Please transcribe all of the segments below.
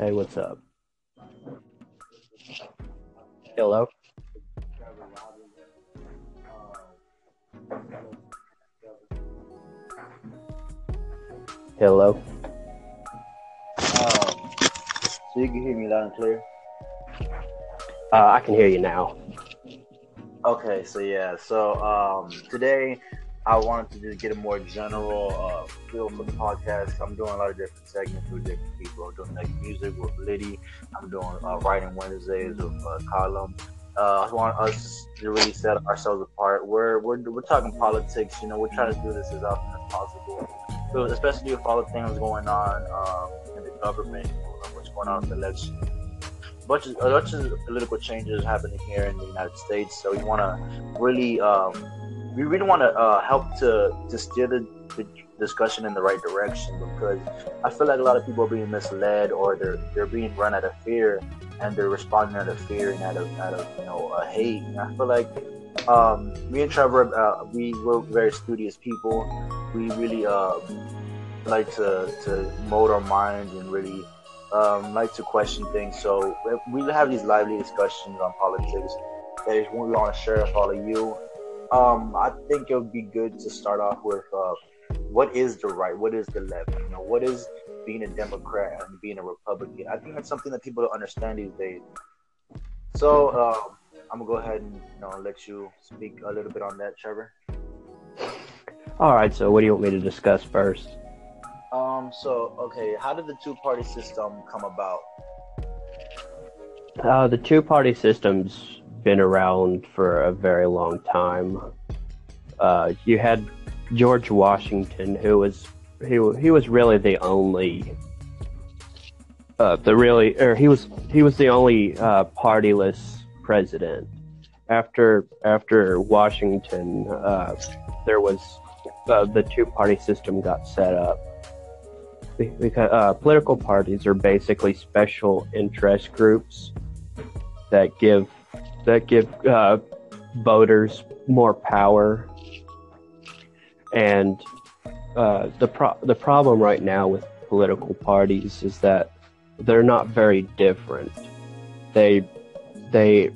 Hey, what's up? Hello? Hello? So you can hear me loud and clear. Uh, I can hear you now. Okay, so yeah, so um, today I wanted to just get a more general uh, feel for the podcast. I'm doing a lot of different segments with different people. I'm doing like music with Liddy. I'm doing uh, writing Wednesdays with uh, Callum. Uh, I want us to really set ourselves apart. We're, we're we're talking politics. You know, we're trying to do this as often as possible. So especially with all the things going on um, in the government, what's going on with the election bunch of a bunch of political changes happening here in the United States. So we want to really, um, we really want to uh, help to to steer the, the, discussion in the right direction because I feel like a lot of people are being misled or they're they're being run out of fear and they're responding out of fear and out of out of you know a hate. And I feel like um, me and Trevor, uh, we were very studious people. We really uh, like to to mold our minds and really um, like to question things. So we have these lively discussions on politics that we want to share with all of you. Um, I think it would be good to start off with uh, what is the right, what is the left, you know, what is being a Democrat and being a Republican. I think that's something that people don't understand these days. So uh, I'm gonna go ahead and you know let you speak a little bit on that, Trevor. All right. So, what do you want me to discuss first? Um. So, okay, how did the two-party system come about? Uh, the two-party system's been around for a very long time. Uh, you had George Washington, who was he he was really the only uh, the really or he was he was the only uh, partyless president. After after Washington, uh, there was uh, the two-party system got set up because uh, political parties are basically special interest groups that give that give uh, voters more power. And uh, the pro- the problem right now with political parties is that they're not very different. They they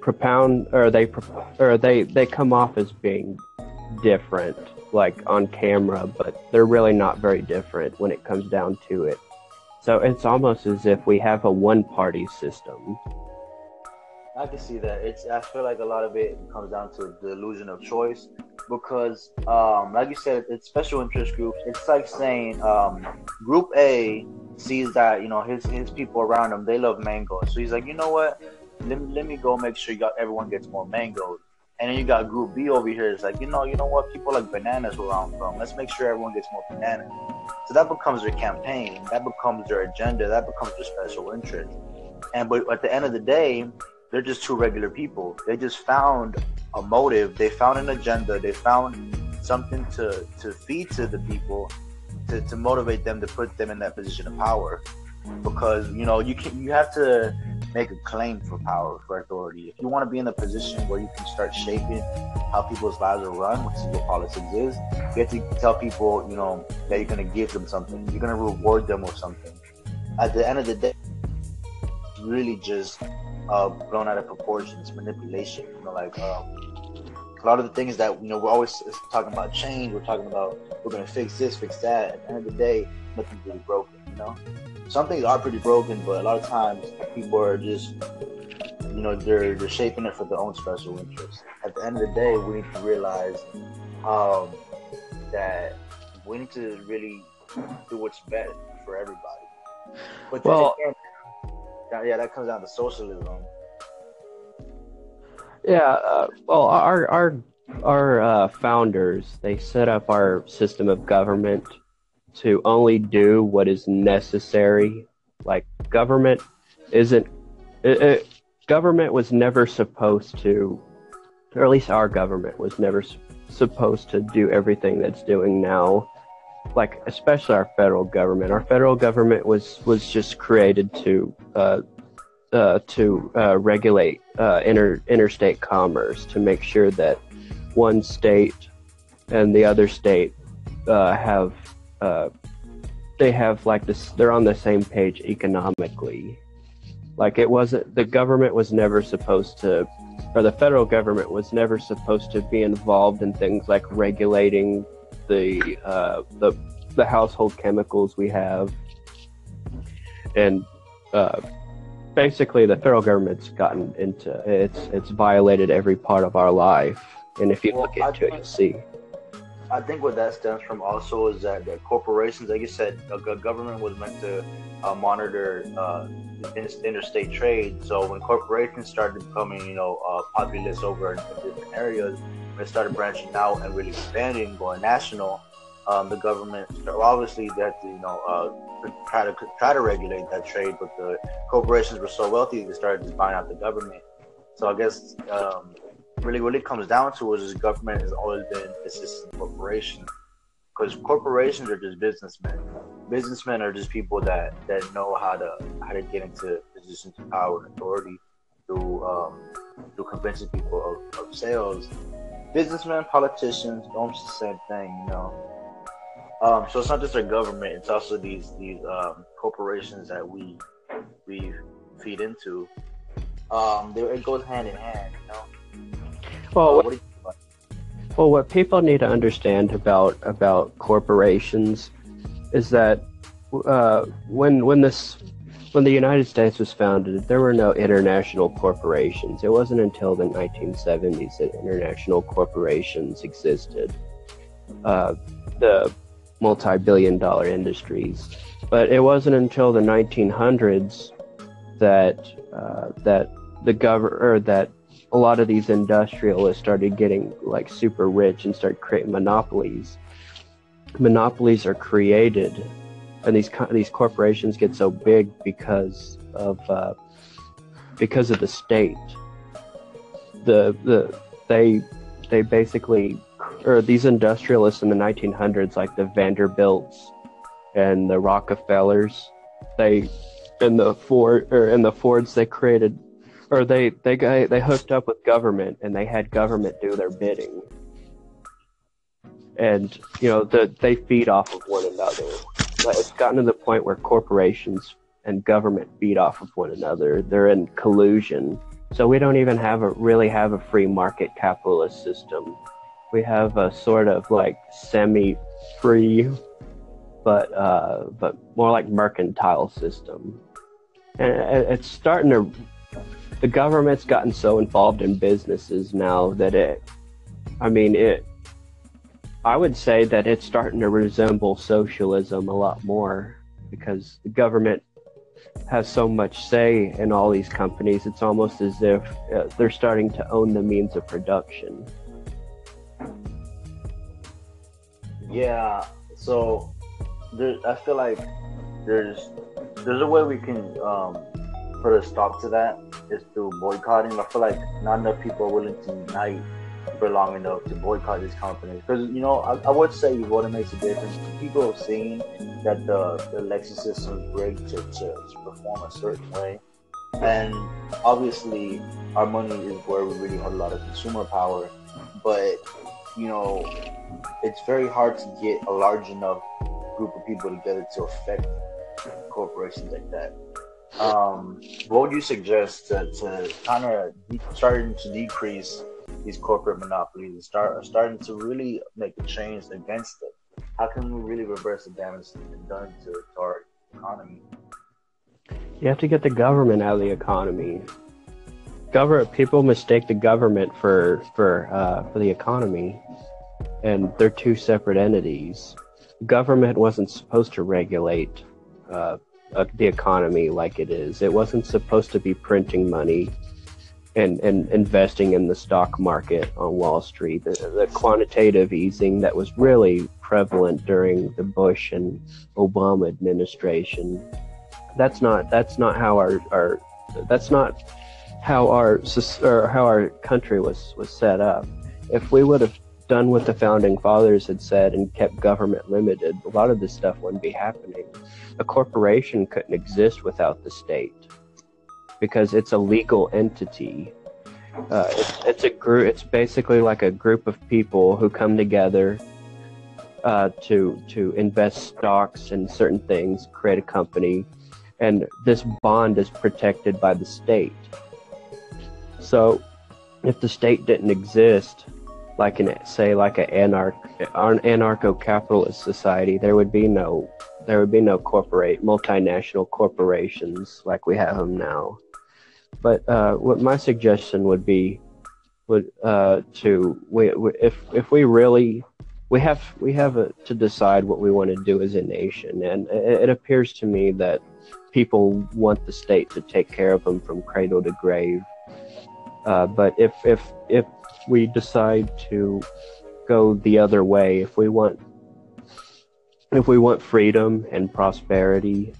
propound or they or they they come off as being different like on camera, but they're really not very different when it comes down to it. So it's almost as if we have a one party system. I can see that. It's I feel like a lot of it comes down to the illusion of choice because um, like you said, it's special interest groups. It's like saying um, group A sees that, you know, his his people around him, they love mangoes. So he's like, you know what? Let let me go make sure got, everyone gets more mangoes. And then you got Group B over here. It's like, you know, you know what? People like bananas where I'm from. Let's make sure everyone gets more bananas. So that becomes their campaign. That becomes their agenda. That becomes their special interest. And but at the end of the day, they're just two regular people. They just found a motive. They found an agenda. They found something to to feed to the people, to, to motivate them to put them in that position of power. Because you know you can you have to make a claim for power, for authority. If you want to be in a position where you can start shaping how people's lives are run, which is what politics is, you have to tell people, you know, that you're going to give them something. You're going to reward them with something. At the end of the day, really just uh, blown out of proportions, manipulation. You know, like um, a lot of the things that you know we're always talking about change. We're talking about we're going to fix this, fix that. At the end of the day, nothing's really broken. You know some things are pretty broken, but a lot of times people are just, you know, they're they're shaping it for their own special interests. At the end of the day, we need to realize um, that we need to really do what's best for everybody. But well, again, yeah, that comes down to socialism. Yeah, uh, well, our our our uh, founders they set up our system of government to only do what is necessary. Like government isn't. It, it, government was never supposed to, or at least our government was never supposed to do everything that's doing now. Like especially our federal government. Our federal government was was just created to uh, uh, to uh, regulate uh, inter interstate commerce to make sure that one state and the other state uh, have uh, they have like this. They're on the same page economically. Like it wasn't the government was never supposed to, or the federal government was never supposed to be involved in things like regulating the uh, the the household chemicals we have, and uh, basically the federal government's gotten into it's it's violated every part of our life. And if you well, look into it, you'll see. I think what that stems from also is that, that corporations, like you said, the government was meant to uh, monitor uh, interstate trade. So when corporations started becoming, you know, uh, populous over in, different areas, it started branching out and really expanding, going national, um, the government obviously they had to, you know, uh, try to try to regulate that trade, but the corporations were so wealthy they started just buying out the government. So I guess um, really what it comes down to is the government has always been assisting corporations because corporations are just businessmen. Businessmen are just people that that know how to how to get into positions of power and authority through um, through convincing people of, of sales. Businessmen, politicians, almost the same thing, you know. Um, so it's not just our government; it's also these these um, corporations that we we feed into. Um, they, it goes hand in hand, you know. Well, what well, what people need to understand about about corporations is that uh, when when this when the United States was founded, there were no international corporations. It wasn't until the 1970s that international corporations existed. Uh, the multi-billion-dollar industries, but it wasn't until the 1900s that uh, that the or that a lot of these industrialists started getting like super rich and start creating monopolies. Monopolies are created, and these these corporations get so big because of uh, because of the state. The the they they basically or these industrialists in the 1900s, like the Vanderbilts and the Rockefellers, they and the Ford or in the Fords, they created or they they they hooked up with government and they had government do their bidding and you know the, they feed off of one another it's gotten to the point where corporations and government beat off of one another. They're in collusion. So we don't even have a really have a free market capitalist system. We have a sort of like semi free but uh but more like mercantile system. And it's starting to the government's gotten so involved in businesses now that it, I mean, it, I would say that it's starting to resemble socialism a lot more because the government has so much say in all these companies. It's almost as if uh, they're starting to own the means of production. Yeah. So there, I feel like there's there's a way we can um, put a stop to that is through boycotting. I feel like not enough people are willing to unite for long enough to boycott these companies. Because you know, I, I, would say what makes a difference. People have seen that the, the election system is rigged to, to, to perform a certain way, and obviously our money is where we really hold a lot of consumer power. But you know, it's very hard to get a large enough group of people together to affect corporations like that um, what would you suggest to, to kind of starting to decrease these corporate monopolies and start starting to really make a change against it? How can we really reverse the damage that's been done to, to our economy? You have to get the government out of the economy. Government people mistake the government for for uh, for the economy, and they're two separate entities. Government wasn't supposed to regulate uh, uh, the economy like it is. It wasn't supposed to be printing money and, and investing in the stock market on Wall Street. The, the quantitative easing that was really prevalent during the Bush and Obama administration. That's not that's not how our, our that's not how our how our country was was set up. If we would have done what the founding fathers had said and kept government limited, a lot of this stuff wouldn't be happening. A corporation couldn't exist without the state because it's a legal entity. Uh, it's, it's a group. It's basically like a group of people who come together uh, to to invest stocks in certain things, create a company, and this bond is protected by the state. So, if the state didn't exist, like in say like an anarch an anarcho-capitalist society, there would be no there would be no corporate multinational corporations like we have them now. But uh, what my suggestion would be would uh, to we, if if we really we have we have a, to decide what we want to do as a nation, and it, it appears to me that people want the state to take care of them from cradle to grave. Uh, but if if if we decide to go the other way, if we want if we want freedom and prosperity,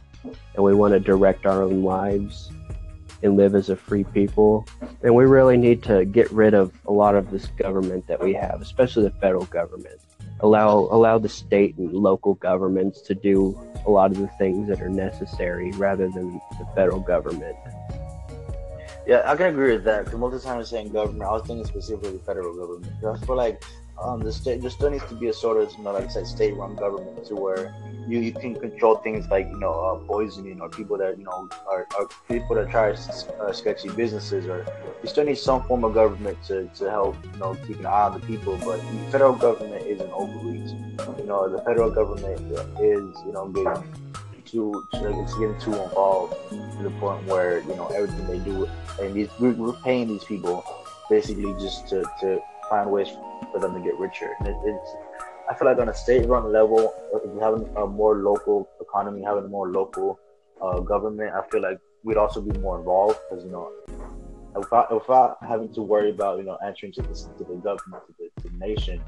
and we want to direct our own lives, and live as a free people, And we really need to get rid of a lot of this government that we have, especially the federal government. Allow allow the state and local governments to do a lot of the things that are necessary rather than the federal government. Yeah, I can agree with that. Because most of the time I'm saying government, I was thinking specifically the federal government. I feel like um, the state there still needs to be a sort of, you know, like I said, state-run government to where you, you can control things like you know uh, poisoning or people that you know are, are people that try uh, sketchy businesses or you still need some form of government to, to help you know keep an eye on the people but the federal government isn't overreach. You know the federal government is you know getting too like it's getting too involved to the point where you know everything they do and these we're paying these people basically just to, to find ways for them to get richer. And it, it's I feel like on a state-run level, having a more local economy, having a more local uh, government, I feel like we'd also be more involved because you know, without, without having to worry about you know answering to the, to the government, to the, to the nation,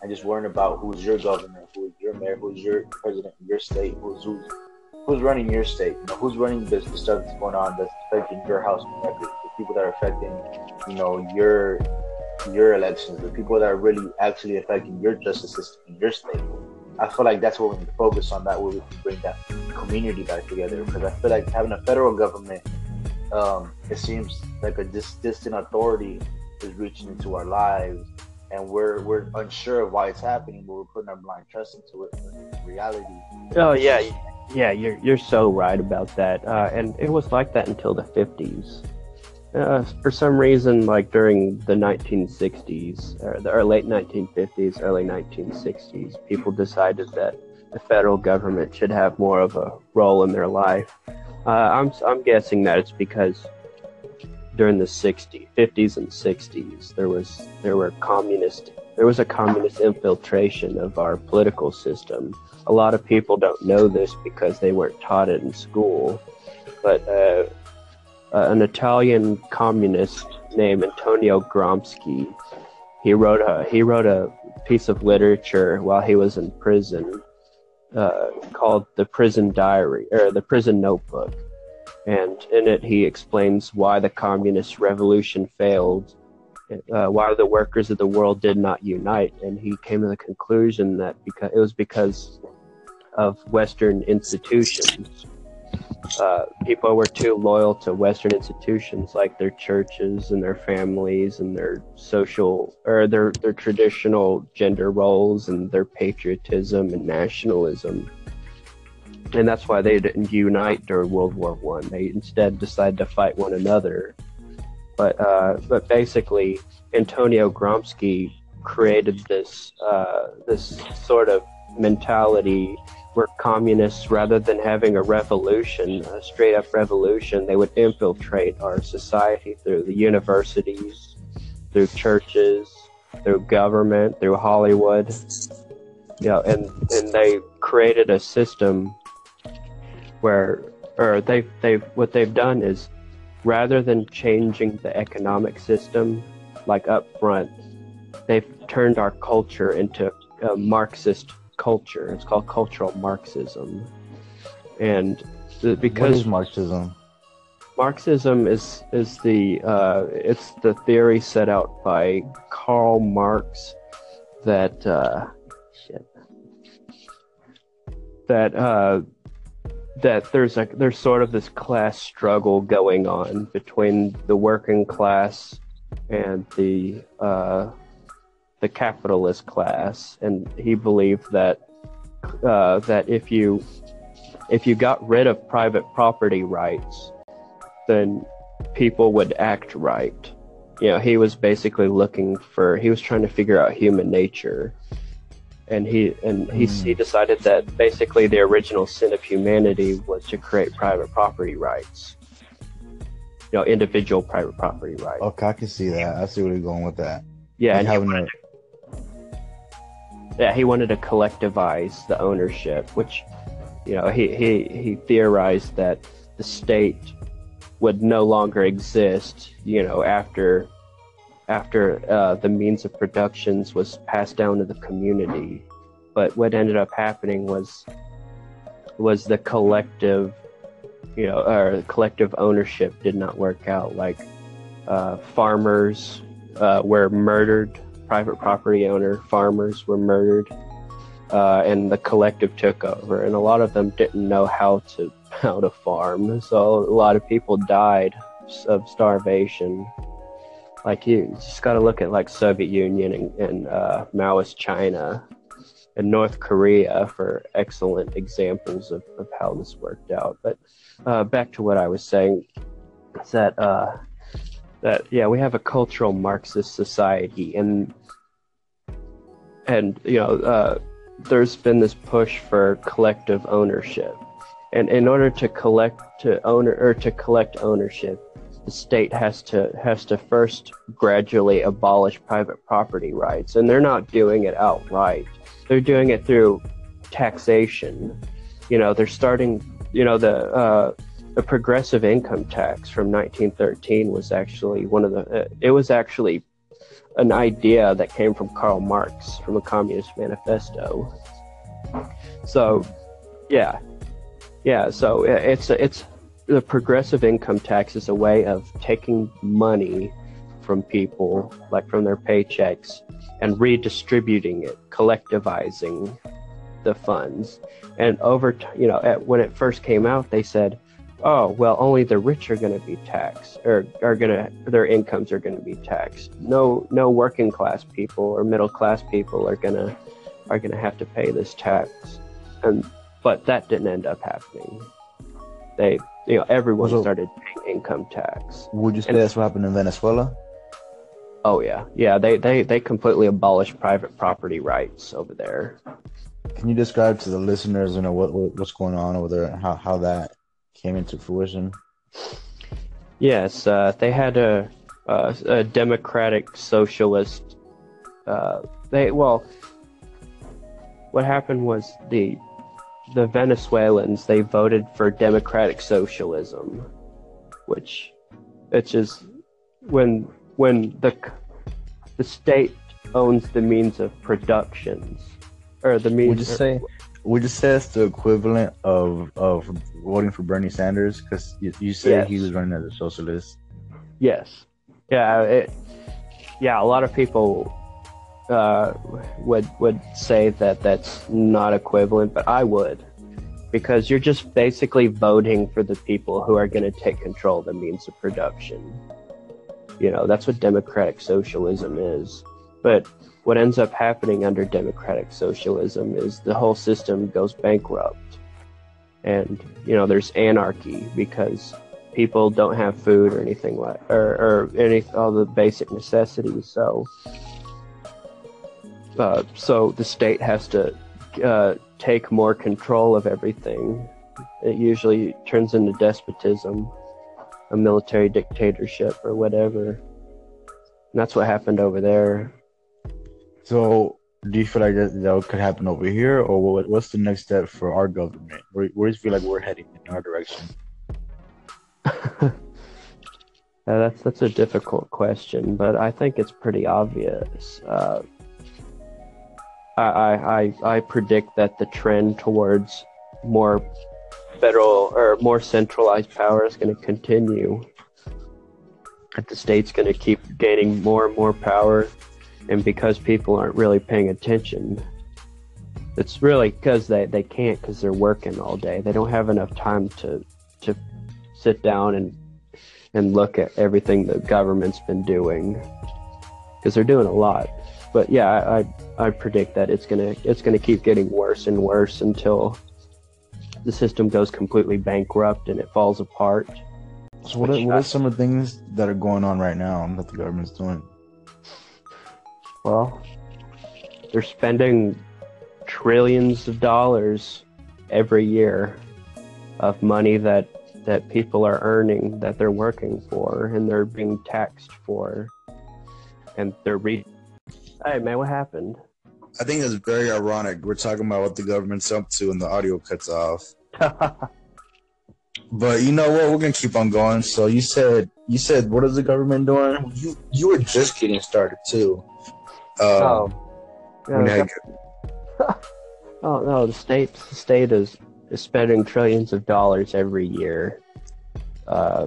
and just worrying about who's your governor, who's your mayor, who's your president in your state, who's who's who's running your state, you know, who's running the stuff that's going on that's affecting your house the people that are affecting, you know, your your elections, the people that are really actually affecting your justice system in your state. I feel like that's what we need to focus on. That way we can bring that community back together. Because I feel like having a federal government, um, it seems like a dis- distant authority is reaching into our lives, and we're we're unsure of why it's happening, but we're putting our blind trust into it. Reality. Oh yeah, yeah, you're you're so right about that. Uh, and it was like that until the fifties uh, for some reason, like during the 1960s or the or late 1950s, early 1960s, people decided that the federal government should have more of a role in their life. Uh, I'm I'm guessing that it's because during the 60s, 50s, and 60s, there was there were communist there was a communist infiltration of our political system. A lot of people don't know this because they weren't taught it in school, but uh, uh, an Italian communist named Antonio Gramsci. He wrote a he wrote a piece of literature while he was in prison uh, called the Prison Diary or the Prison Notebook, and in it he explains why the communist revolution failed. Uh, why the workers of the world did not unite, and he came to the conclusion that because it was because of Western institutions uh, people were too loyal to Western institutions like their churches and their families and their social or their, their traditional gender roles and their patriotism and nationalism. And that's why they didn't unite during World War One. They instead decided to fight one another. But uh, but basically, Antonio Gramsci created this uh, this sort of mentality were communists rather than having a revolution, a straight up revolution, they would infiltrate our society through the universities, through churches, through government, through Hollywood. Yeah, and and they created a system where or they they've what they've done is rather than changing the economic system like up front, they've turned our culture into a Marxist culture. It's called cultural Marxism, and the, because what is Marxism? Marxism is is the uh, it's the theory set out by Karl Marx that uh, shit, that uh, that there's a there's sort of this class struggle going on between the working class and the uh, the capitalist class, and he believed that uh, that if you if you got rid of private property rights, then people would act right. You know, he was basically looking for he was trying to figure out human nature. And he and he, Mm. he decided that basically the original sin of humanity was to create private property rights. You know, individual private property rights. Okay, I can see that. I see where you're going with that. yeah, Like and he having wanted a- yeah, he wanted to collectivize the ownership, which, you know, he, he, he theorized that the state would no longer exist, you know, after after uh, the means of productions was passed down to the community. But what ended up happening was was the collective, you know, or collective ownership did not work out. Like uh, farmers uh, were murdered private property owner farmers were murdered uh, and the collective took over. And a lot of them didn't know how to how to farm. So a lot of people died of starvation. Like you just got to look at like soviet union and, and uh, maoist china and north korea for excellent examples of, of how this worked out. But uh, back to what i was saying is that uh, that yeah we have a cultural marxist society and and you know uh, there's been this push for collective ownership. And in order to collect to own or to collect ownership the state has to has to first gradually abolish private property rights. And they're not doing it outright. They're doing it through taxation. You know they're starting you know the uh, the progressive income tax from 1913 was actually one of the uh, it was actually an idea that came from Karl Marx from a communist manifesto. So yeah. Yeah so it's it's the progressive income tax is a way of taking money from people like from their paychecks and redistributing it collectivizing the funds. And over t- you know at, when it first came out they said oh well only the rich are going to be taxed or are going to their incomes are going to be taxed. No no working class people or middle class people are going to are going to have to pay this tax. And but that didn't end up happening. They you know everyone So- started paying income tax. Would you say And- that's what happened in Venezuela? oh yeah. Yeah they they they completely abolished private property rights over there. Can you describe to the listeners, you know, what, what what's going on over there, how how that came into fruition? Yes, uh, they had a, a, a democratic socialist. Uh, they well, what happened was the the Venezuelans they voted for democratic socialism, which it's just when when the the state owns the means of productions or the means. Would you say would you say it's the equivalent of of voting for Bernie Sanders? Because you, you say Yes. he was running as a socialist. Yes. Yeah. It, yeah. A lot of people uh, would would say that that's not equivalent, but I would, because you're just basically voting for the people who are going to take control of the means of production. You know, that's what democratic socialism is. But what ends up happening under democratic socialism is the whole system goes bankrupt, and you know, there's anarchy because people don't have food or anything like or, or any all the basic necessities. So uh, so the state has to uh, take more control of everything. It usually turns into despotism a military dictatorship or whatever. And that's what happened over there So, do you feel like that, that could happen over here, or what, what's the next step for our government? Where, where do you feel like we're heading in our direction? Uh, that's that's a difficult question, but I think it's pretty obvious. Uh, I, I I I predict that the trend towards more federal or more centralized power is going to continue. That the state's going to keep gaining more and more power, and because people aren't really paying attention, it's really because they, they can't because they're working all day. They don't have enough time to to sit down and and look at everything the government's been doing because they're doing a lot but yeah, I, I I predict that it's gonna it's gonna keep getting worse and worse until the system goes completely bankrupt and it falls apart. So what are, what are some of the things that are going on right now that the government's doing? Well, they're spending trillions of dollars every year of money that that people are earning that they're working for and they're being taxed for and they're re hey man what happened I think it's very ironic. We're talking about what the government's up to, and the audio cuts off. But you know what? We're gonna keep on going. So you said you said what is the government doing? You you were just getting started too. Um, oh. Yeah, when the they- gov- oh no the state the state is, is spending trillions of dollars every year. Uh,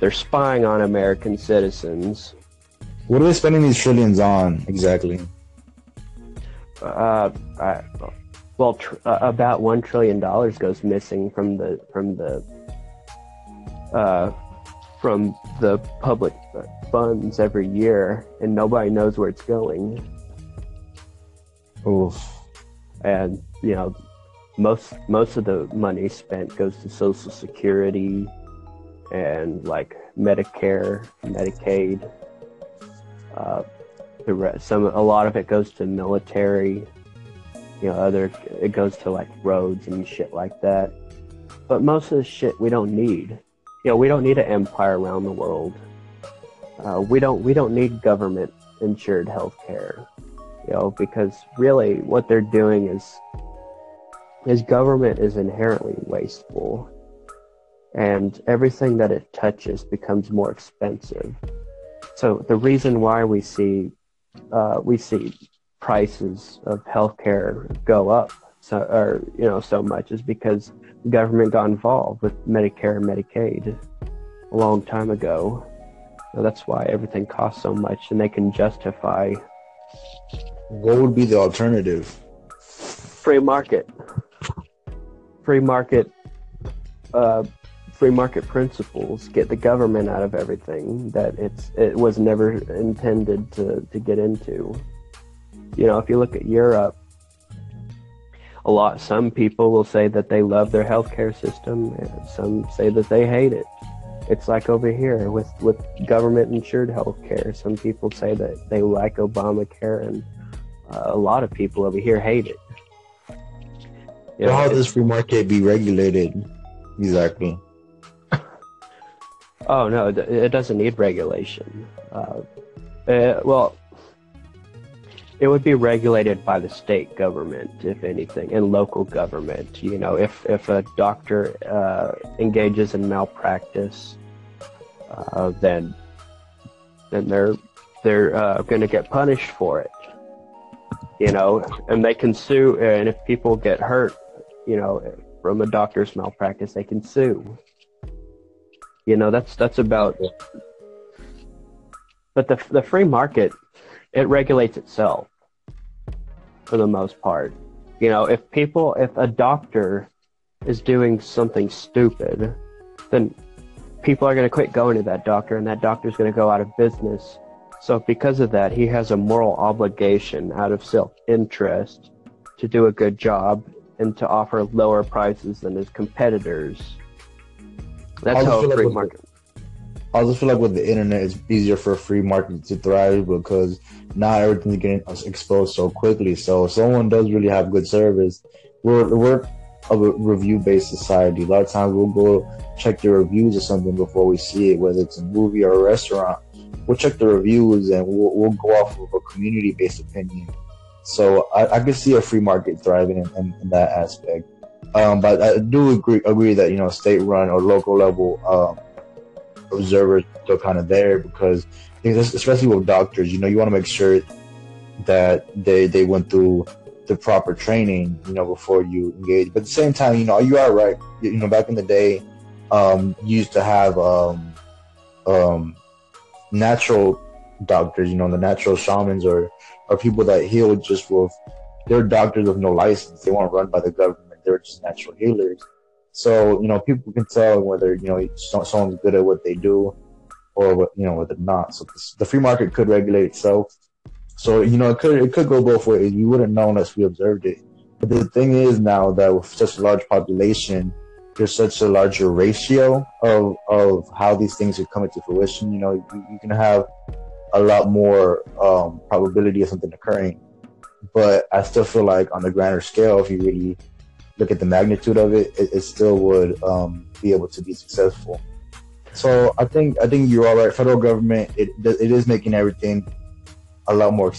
they're spying on american citizens. What are they spending these trillions on exactly? uh, I, well, tr- uh, about one trillion dollars goes missing from the from the uh, from the public funds every year, and nobody knows where it's going. Oof. And you know, most most of the money spent goes to Social Security and like Medicare, Medicaid. Uh, the rest, some a lot of it goes to military. You know, other it goes to like roads and shit like that. But most of the shit we don't need. You know, we don't need an empire around the world. Uh, we don't we don't need government insured health care. You know, because really what they're doing is is government is inherently wasteful. And everything that it touches becomes more expensive. So the reason why we see uh, we see prices of healthcare go up so or you know so much is because the government got involved with Medicare and Medicaid a long time ago. So that's why everything costs so much, and they can justify What would be the alternative? free market, free market, uh, free market principles get the government out of everything that it's it was never intended to to get into. You know, if you look at Europe, a lot some people will say that they love their healthcare system, and some say that they hate it. It's like over here with with government insured healthcare. Some people say that they like Obamacare, and uh, a lot of people over here hate it. You know, How does free market be regulated? Exactly. Oh no, it- it doesn't need regulation. Uh, uh, well, it would be regulated by the state government, if anything, and local government. You know, if if a doctor uh, engages in malpractice, uh, then then they're they're uh, going to get punished for it. You know, and they can sue. And if people get hurt, you know, from a doctor's malpractice, they can sue. You know, that's that's about. But the the free market, it regulates itself for the most part. You know, if people, if a doctor is doing something stupid, then people are going to quit going to that doctor, and that doctor is going to go out of business. So because of that, he has a moral obligation out of self interest to do a good job and to offer lower prices than his competitors. That's how a free market. I also feel like with the internet, it's easier for a free market to thrive because not everything's getting exposed so quickly. So if someone does really have good service, we're we're a review based society. A lot of times we'll go check the reviews of something before we see it, whether it's a movie or a restaurant. We'll check the reviews and we'll, we'll go off of a community based opinion. So I, I can see a free market thriving in, in, in that aspect. Um, but I do agree agree that you know state run or local level um, observers are kind of there because especially with doctors, you know, you want to make sure that they they went through the proper training, you know, before you engage. But at the same time, you know, you are right. You know, back in the day, um, you used to have um, um, natural doctors, you know, the natural shamans or or people that heal just with they're doctors with no license. They weren't run by the government. They're just natural healers. So you know, people can tell whether you know someone's good at what they do, or what you know whether not. So the free market could regulate itself. So you know, it could it could go both ways. We wouldn't know unless we observed it. But the thing is now that with such a large population, there's such a larger ratio of of how these things are coming to fruition. You know, you, you can have a lot more um, probability of something occurring. But I still feel like on the grander scale, if you really look at the magnitude of it, it, it still would um, be able to be successful. So I think I think you're all right. Federal government it it is making everything a lot more